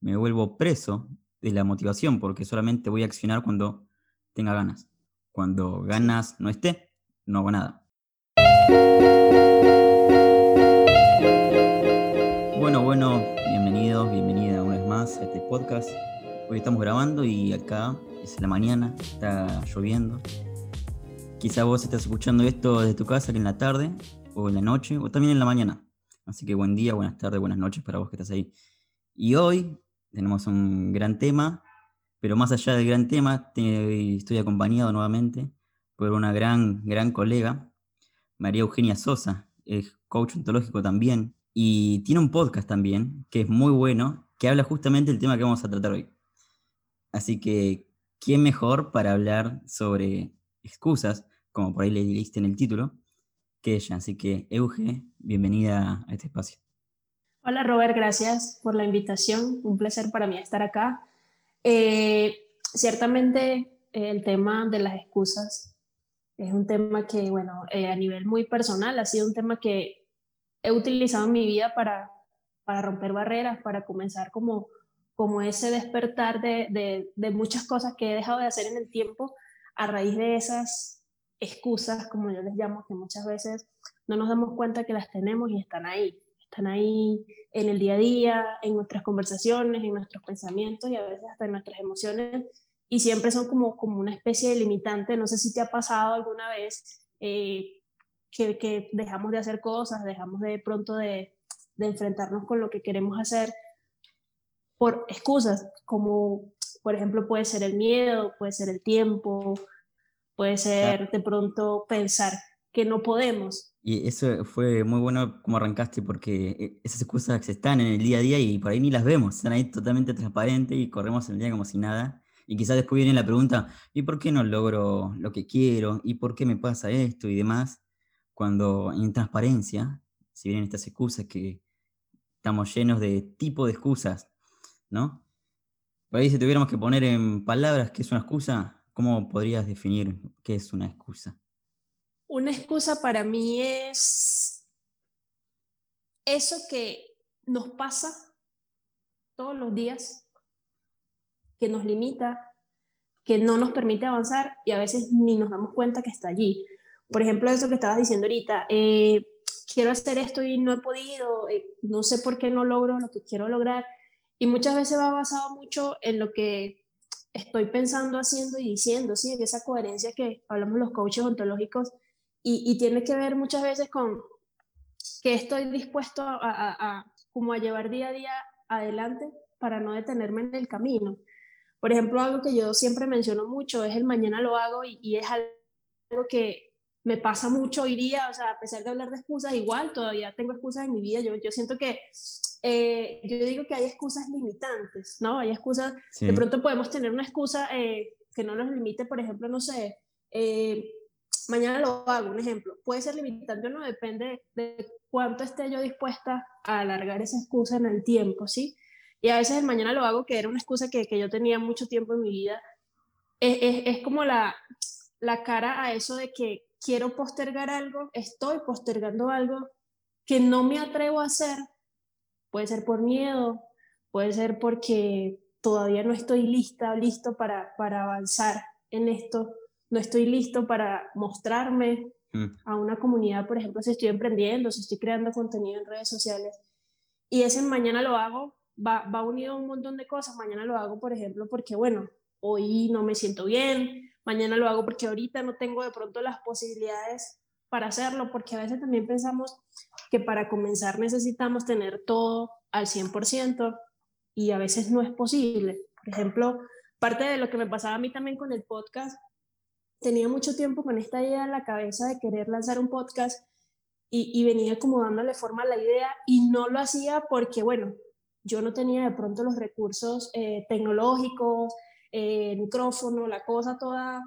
me vuelvo preso de la motivación, porque solamente voy a accionar cuando tenga ganas. Cuando ganas no esté, no hago nada. Bueno, bueno, bienvenidos, bienvenida una vez más a este podcast. Hoy estamos grabando y acá es la mañana, está lloviendo. Quizá vos estás escuchando esto desde tu casa, que en la tarde, o en la noche, o también en la mañana. Así que buen día, buenas tardes, buenas noches para vos que estás ahí. Y hoy tenemos un gran tema, pero más allá del gran tema, estoy acompañado nuevamente por una gran, gran colega, María Eugenia Sosa, es coach ontológico también, y tiene un podcast también, que es muy bueno, que habla justamente del tema que vamos a tratar hoy. Así que, ¿quién mejor para hablar sobre excusas, como por ahí le diste en el título, que ella? Así que, Euge, bienvenida a este espacio. Hola Robert, gracias por la invitación. Un placer para mí estar acá. Eh, ciertamente el tema de las excusas es un tema que, bueno, eh, a nivel muy personal ha sido un tema que he utilizado en mi vida para, para romper barreras, para comenzar como, como ese despertar de, de, de muchas cosas que he dejado de hacer en el tiempo a raíz de esas excusas, como yo les llamo, que muchas veces no nos damos cuenta que las tenemos y están ahí están ahí en el día a día, en nuestras conversaciones, en nuestros pensamientos y a veces hasta en nuestras emociones y siempre son como, como una especie de limitante. No sé si te ha pasado alguna vez eh, que, que, dejamos de hacer cosas, dejamos de pronto de, de enfrentarnos con lo que queremos hacer por excusas, como por ejemplo puede ser el miedo, puede ser el tiempo, puede ser de pronto pensar que no podemos. Y eso fue muy bueno como arrancaste, porque eh, esas excusas están en el día a día y por ahí ni las vemos, están ahí totalmente transparentes y corremos el día como si nada. Y quizás después viene la pregunta, ¿y por qué no logro lo que quiero? ¿Y por qué me pasa esto y demás? Cuando en transparencia, si vienen estas excusas que estamos llenos de tipo de excusas, ¿no? Por ahí si tuviéramos que poner en palabras qué es una excusa, ¿cómo podrías definir qué es una excusa? Una excusa para mí es eso que nos pasa todos los días, que nos limita, que no nos permite avanzar y a veces ni nos damos cuenta que está allí. Por ejemplo, eso que estabas diciendo ahorita, eh, quiero hacer esto y no he podido, eh, no sé por qué no logro lo que quiero lograr. Y muchas veces va basado mucho en lo que estoy pensando, haciendo y diciendo, ¿sí? En esa coherencia que hablamos los coaches ontológicos, y, tiene que ver muchas veces con que estoy dispuesto a, como a llevar día a día adelante para no detenerme en el camino. Por ejemplo, algo que yo siempre menciono mucho es el mañana lo hago y, es algo que me pasa mucho hoy día, o sea, a pesar de hablar de excusas, igual todavía tengo excusas en mi vida. Yo, yo siento que, eh, yo digo que hay excusas limitantes, ¿no? Hay excusas, de pronto podemos tener una excusa eh, que no nos limite, por ejemplo, no sé, eh, mañana lo hago, un ejemplo. Puede ser limitante o no, depende de cuánto esté yo dispuesta a alargar esa excusa en el tiempo, ¿sí? Y a veces el mañana lo hago, que era una excusa que, que yo tenía mucho tiempo en mi vida, es, es, como la, la cara a eso de que quiero postergar algo, estoy postergando algo que no me atrevo a hacer. Puede ser por miedo, puede ser porque todavía no estoy lista, listo para, para avanzar en esto no estoy listo para mostrarme mm. a una comunidad, por ejemplo, si estoy emprendiendo, si estoy creando contenido en redes sociales. Y ese mañana lo hago, va, va unido a un montón de cosas. Mañana lo hago, por ejemplo, porque, bueno, hoy no me siento bien, mañana lo hago porque ahorita no tengo de pronto las posibilidades para hacerlo, porque a veces también pensamos que para comenzar necesitamos tener todo al 100% y a veces no es posible. Por ejemplo, parte de lo que me pasaba a mí también con el podcast tenía mucho tiempo con esta idea en la cabeza de querer lanzar un podcast y, venía como dándole forma a la idea y no lo hacía porque, bueno, yo no tenía de pronto los recursos eh, tecnológicos, eh, el micrófono, la cosa toda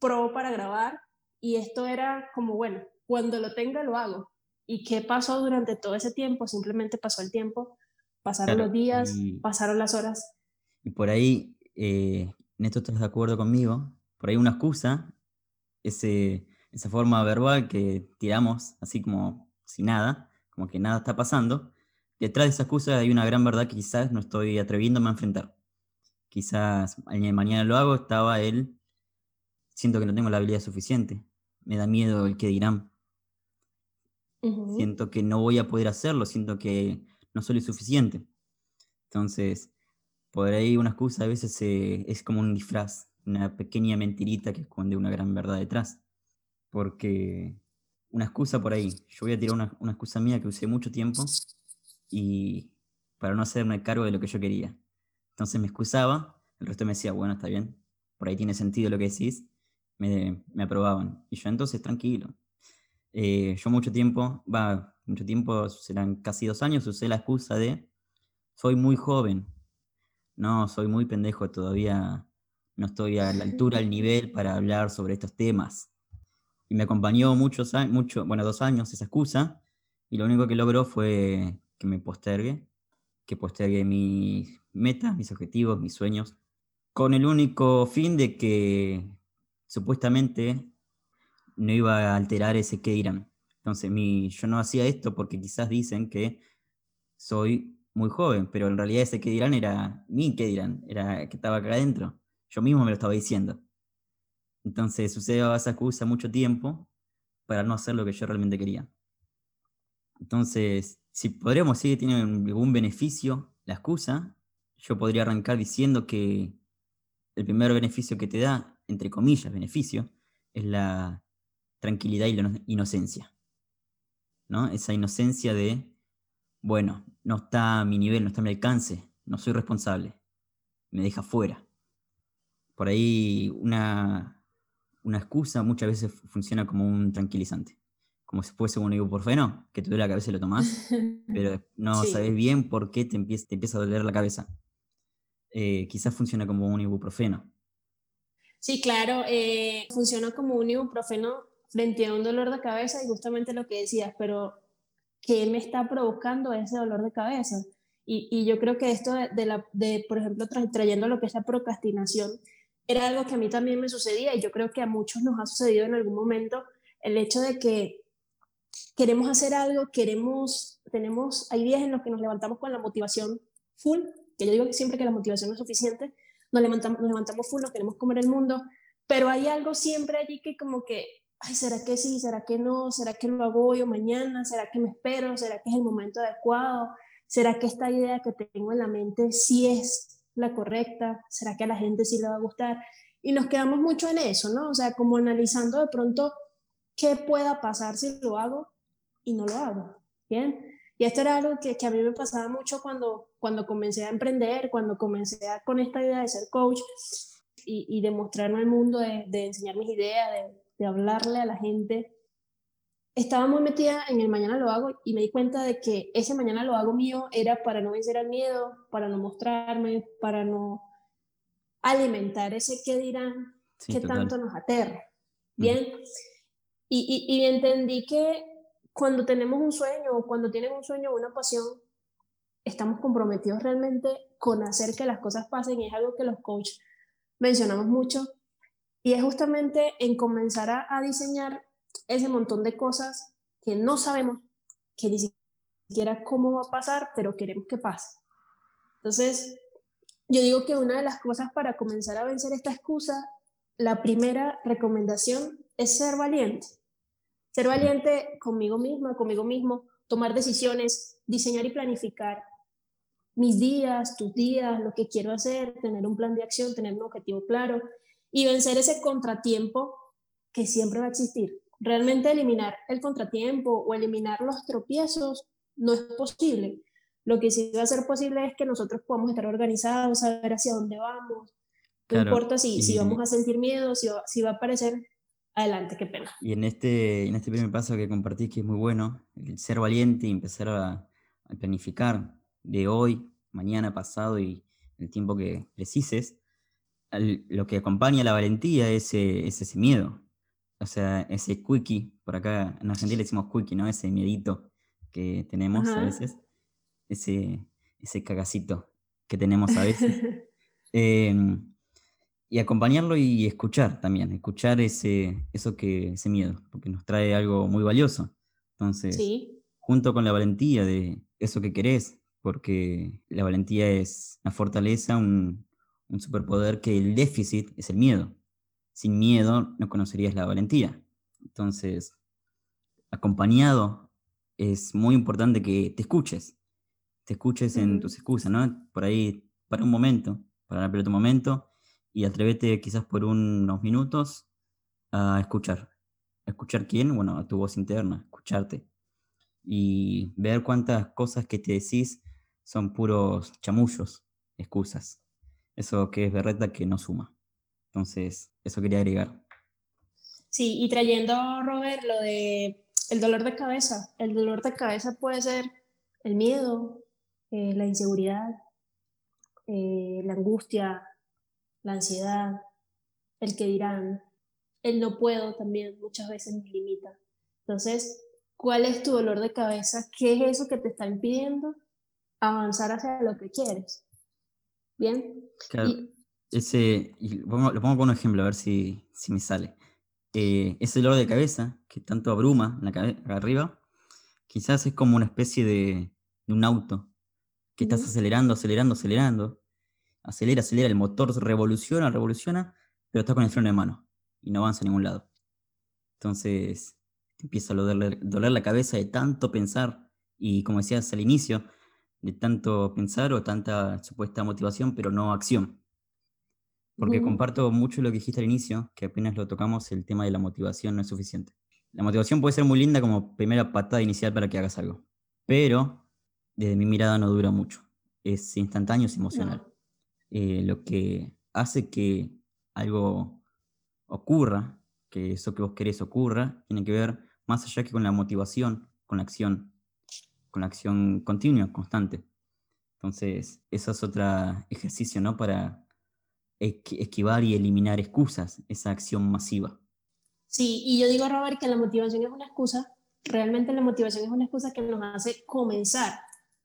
pro para grabar y esto era como, bueno, cuando lo tenga lo hago. ¿Y qué pasó durante todo ese tiempo? Simplemente pasó el tiempo, pasaron los días, pasaron las horas. Y por ahí, eh, en esto estás de acuerdo conmigo, por ahí una excusa, ese, esa forma verbal que tiramos así como si nada, como que nada está pasando, detrás de esa excusa hay una gran verdad que quizás no estoy atreviéndome a enfrentar. Quizás mañana lo hago, estaba él, siento que no tengo la habilidad suficiente, me da miedo el que dirán. Siento que no voy a poder hacerlo, siento que no soy suficiente. Entonces, por ahí una excusa a veces es como un disfraz, una pequeña mentirita que esconde una gran verdad detrás. Porque una excusa por ahí, yo voy a tirar una, una excusa mía que usé mucho tiempo y para no hacerme cargo de lo que yo quería. Entonces me excusaba, el resto me decía, bueno, está bien, por ahí tiene sentido lo que decís, me, me aprobaban. Y yo entonces, tranquilo. Eh, yo mucho tiempo, va, mucho tiempo, serán casi dos años, usé la excusa de, soy muy joven, no, soy muy pendejo, todavía no estoy a la altura, al nivel para hablar sobre estos temas. Y me acompañó muchos años, mucho, bueno, dos años esa excusa, y lo único que logró fue que me postergue, que postergue mis metas, mis objetivos, mis sueños, con el único fin de que supuestamente no iba a alterar ese que dirán. Entonces, mi, yo no hacía esto porque quizás dicen que soy muy joven, pero en realidad ese que dirán era mi que dirán, era que estaba acá adentro. Yo mismo me lo estaba diciendo. Entonces, sucedió esa excusa mucho tiempo para no hacer lo que yo realmente quería. Entonces, si podríamos decir que tiene algún beneficio la excusa, yo podría arrancar diciendo que el primer beneficio que te da, entre comillas, beneficio, es la tranquilidad y la inocencia. ¿no? Esa inocencia de, bueno, no está a mi nivel, no está a mi alcance, no soy responsable, me deja fuera. Por ahí una, una excusa muchas veces funciona como un tranquilizante como si fuese un ibuprofeno, que te duele la cabeza y lo tomás, pero no sabes bien por qué te empieza, te empieza a doler la cabeza. Eh, quizás funciona como un ibuprofeno. Sí, claro, eh, funciona como un ibuprofeno frente a un dolor de cabeza y justamente lo que decías, pero ¿qué me está provocando ese dolor de cabeza? Y, y yo creo que esto de, la, de por ejemplo, trayendo lo que es la procrastinación, era algo que a mí también me sucedía y yo creo que a muchos nos ha sucedido en algún momento el hecho de que queremos hacer algo, queremos, tenemos, hay días en los que nos levantamos con la motivación full, que yo digo que siempre que la motivación es suficiente, nos levantamos, nos levantamos full, nos queremos comer el mundo, pero hay algo siempre allí que como que, ay, ¿será que sí? ¿Será que no? ¿Será que lo hago hoy mañana? ¿Será que me espero? ¿Será que es el momento adecuado? ¿Será que esta idea que tengo en la mente sí es la correcta? ¿Será que a la gente sí le va a gustar? Y nos quedamos mucho en eso, ¿no? O sea, como analizando de pronto qué pueda pasar si lo hago y no lo hago. Bien. Y esto era algo que, que, a mí me pasaba mucho cuando, cuando comencé a emprender, cuando comencé con esta idea de ser coach y, y de al mundo, de, de enseñar mis ideas, de, de, hablarle a la gente. Estaba muy metida en el mañana lo hago y me di cuenta de que ese mañana lo hago mío era para no vencer al miedo, para no mostrarme, para no alimentar ese que dirán que tanto nos aterra. Bien. Y, y, y, entendí que cuando tenemos un sueño o cuando tienen un sueño o una pasión, estamos comprometidos realmente con hacer que las cosas pasen y es algo que los coaches mencionamos mucho y es justamente en comenzar a, a diseñar ese montón de cosas que no sabemos, que ni siquiera cómo va a pasar, pero queremos que pase. Entonces, yo digo que una de las cosas para comenzar a vencer esta excusa, la primera recomendación es ser valiente. Ser valiente conmigo misma, conmigo mismo, tomar decisiones, diseñar y planificar mis días, tus días, lo que quiero hacer, tener un plan de acción, tener un objetivo claro y vencer ese contratiempo que siempre va a existir. Realmente eliminar el contratiempo o eliminar los tropiezos no es posible. Lo que sí va a ser posible es que nosotros podamos estar organizados, saber hacia dónde vamos. No importa si, si vamos a sentir miedo, si si va a aparecer Adelante, qué pena. Y en este, en este primer paso que compartís, que es muy bueno, el ser valiente y empezar a, planificar de hoy, mañana, pasado y el tiempo que precises, lo que acompaña a la valentía es, es, ese miedo. O sea, ese quickie, por acá en Argentina le decimos quickie, ¿no? Ese miedito que tenemos a veces, ese, ese cagacito que tenemos a veces. eh, y acompañarlo y escuchar también, escuchar ese, eso que, ese miedo, porque nos trae algo muy valioso. Entonces, junto con la valentía de eso que querés, porque la valentía es una fortaleza, un, un superpoder que el déficit es el miedo. Sin miedo no conocerías la valentía. Entonces, acompañado es muy importante que te escuches, te escuches en tus excusas, ¿no? Por ahí, para un momento, para tu momento y atrévete quizás por unos minutos a escuchar. ¿Escuchar quién? Bueno, a tu voz interna, escucharte. Y ver cuántas cosas que te decís son puros chamullos, excusas. Eso que es berreta que no suma. Entonces, eso quería agregar. Sí, y trayendo, Robert, lo de el dolor de cabeza. El dolor de cabeza puede ser el miedo, eh, la inseguridad, eh, la angustia, la ansiedad, el que dirán, el no puedo también muchas veces nos limita. Entonces, ¿cuál es tu dolor de cabeza? ¿Qué es eso que te está impidiendo avanzar hacia lo que quieres? Bien. Claro. Ese, lo pongo con un ejemplo, a ver si, si me sale. Eh, ese dolor de cabeza que tanto abruma en la cabeza arriba, quizás es como una especie de, de un auto que estás acelerando, acelerando, acelerando. Acelera, acelera, el motor revoluciona, revoluciona, pero está con el freno de mano y no avanza a ningún lado. Entonces te empieza a doler, doler la cabeza de tanto pensar y como decías al inicio, de tanto pensar o tanta supuesta motivación, pero no acción. Porque comparto mucho lo que dijiste al inicio, que apenas lo tocamos, el tema de la motivación no es suficiente. La motivación puede ser muy linda como primera patada inicial para que hagas algo, pero desde mi mirada no dura mucho. Es instantáneo, es emocional. Eh, lo que hace que algo ocurra, que eso que vos querés ocurra, tiene que ver más allá que con la motivación, con la acción, con la acción continua, constante. Entonces, eso es otro ejercicio, ¿no? Para esquivar y eliminar excusas, esa acción masiva. Sí, y yo digo, Robert, que la motivación es una excusa, realmente la motivación es una excusa que nos hace comenzar.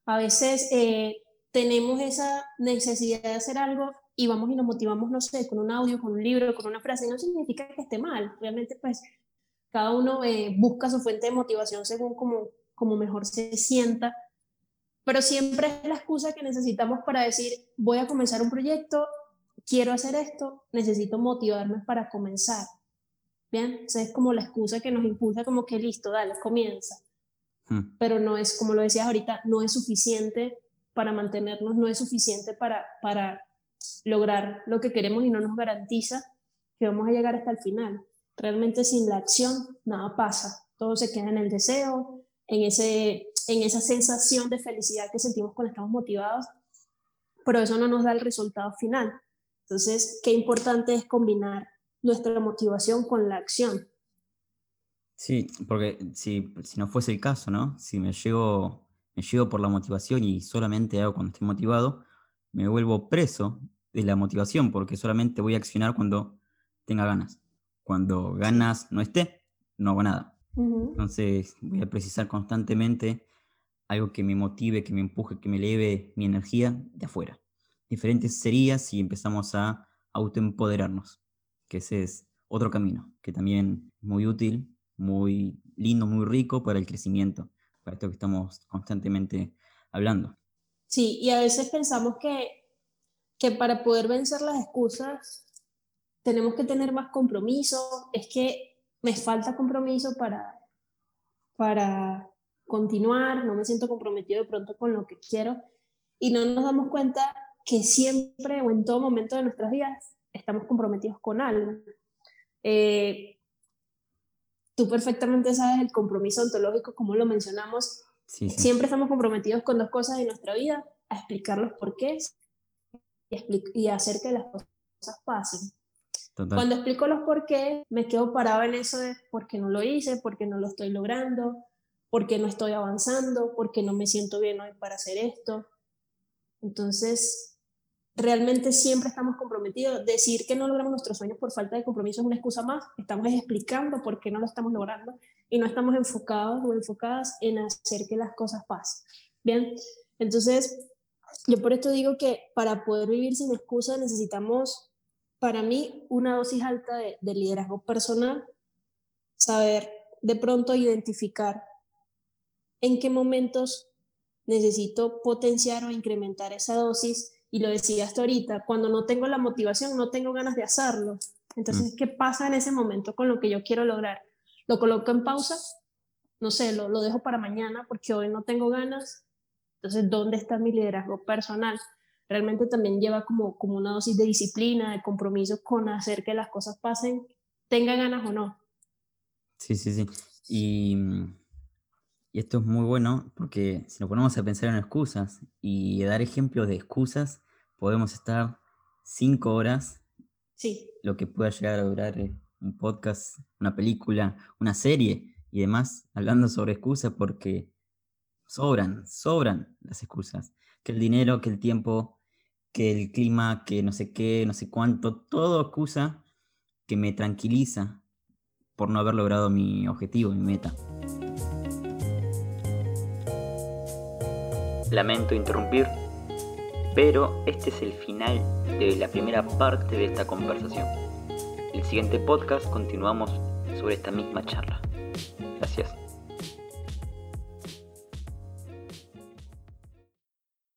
A veces eh, tenemos esa necesidad de hacer algo y vamos y nos motivamos, no sé, con un audio, con un libro, con una frase, no significa que esté mal, realmente pues cada uno eh, busca su fuente de motivación según como, como mejor se sienta, pero siempre es la excusa que necesitamos para decir, voy a comenzar un proyecto quiero hacer esto, necesito motivarme para comenzar. Bien, o es como la excusa que nos impulsa como que listo, dale, comienza. Hmm. Pero no es, como lo decías ahorita, no es suficiente para mantenernos, no es suficiente para, para lograr lo que queremos y no nos garantiza que vamos a llegar hasta el final. Realmente sin la acción nada pasa, todo se queda en el deseo, en, ese, en esa sensación de felicidad que sentimos cuando estamos motivados, pero eso no nos da el resultado final. Entonces, qué importante es combinar nuestra motivación con la acción. Sí, porque si, si no fuese el caso, ¿no? Si me llego, me llego por la motivación y solamente hago cuando estoy motivado, me vuelvo preso de la motivación porque solamente voy a accionar cuando tenga ganas. Cuando ganas no esté, no hago nada. Entonces voy a precisar constantemente algo que me motive, que me empuje, que me eleve mi energía de afuera diferentes sería si empezamos a autoempoderarnos, que ese es otro camino, que también es muy útil, muy lindo, muy rico para el crecimiento, para esto que estamos constantemente hablando. Sí, y a veces pensamos que, que para poder vencer las excusas tenemos que tener más compromiso, es que me falta compromiso para, para continuar, no me siento comprometido de pronto con lo que quiero y no nos damos cuenta que siempre o en todo momento de nuestras vidas estamos comprometidos con algo. Eh, tú perfectamente sabes el compromiso ontológico, como lo mencionamos. Siempre estamos comprometidos con dos cosas en nuestra vida, a explicar los porqués y, y hacer que las cosas pasen. Cuando explico los porqués, me quedo parado en eso de por qué no lo hice, por qué no lo estoy logrando, por qué no estoy avanzando, por qué no me siento bien hoy para hacer esto. Entonces, realmente siempre estamos comprometidos. Decir que no logramos nuestros sueños por falta de compromiso es una excusa más. Estamos explicando por qué no lo estamos logrando y no estamos enfocados o enfocadas en hacer que las cosas pasen. Bien, entonces yo por esto digo que para poder vivir sin excusa necesitamos, para mí, una dosis alta de liderazgo personal, saber de pronto identificar en qué momentos necesito potenciar o incrementar esa dosis. Y lo decía hasta ahorita, cuando no tengo la motivación, no tengo ganas de hacerlo. Entonces, mm. ¿qué pasa en ese momento con lo que yo quiero lograr? ¿Lo coloco en pausa? No sé, lo, lo dejo para mañana porque hoy no tengo ganas. Entonces, ¿dónde está mi liderazgo personal? Realmente también lleva como, como una dosis de disciplina, de compromiso con hacer que las cosas pasen, tenga ganas o no. Sí, sí, sí. Y, y esto es muy bueno porque si nos ponemos a pensar en excusas y dar ejemplos de excusas, podemos estar cinco horas Sí. Lo que pueda llegar a durar eh, un podcast, una película, una serie y demás, hablando sobre excusas porque sobran, sobran las excusas. Que el dinero, que el tiempo, que el clima, que no sé qué, no sé cuánto, todo excusa que me tranquiliza por no haber logrado mi objetivo, mi meta. Lamento interrumpir pero este es el final de la primera parte de esta conversación. El siguiente podcast continuamos sobre esta misma charla. Gracias.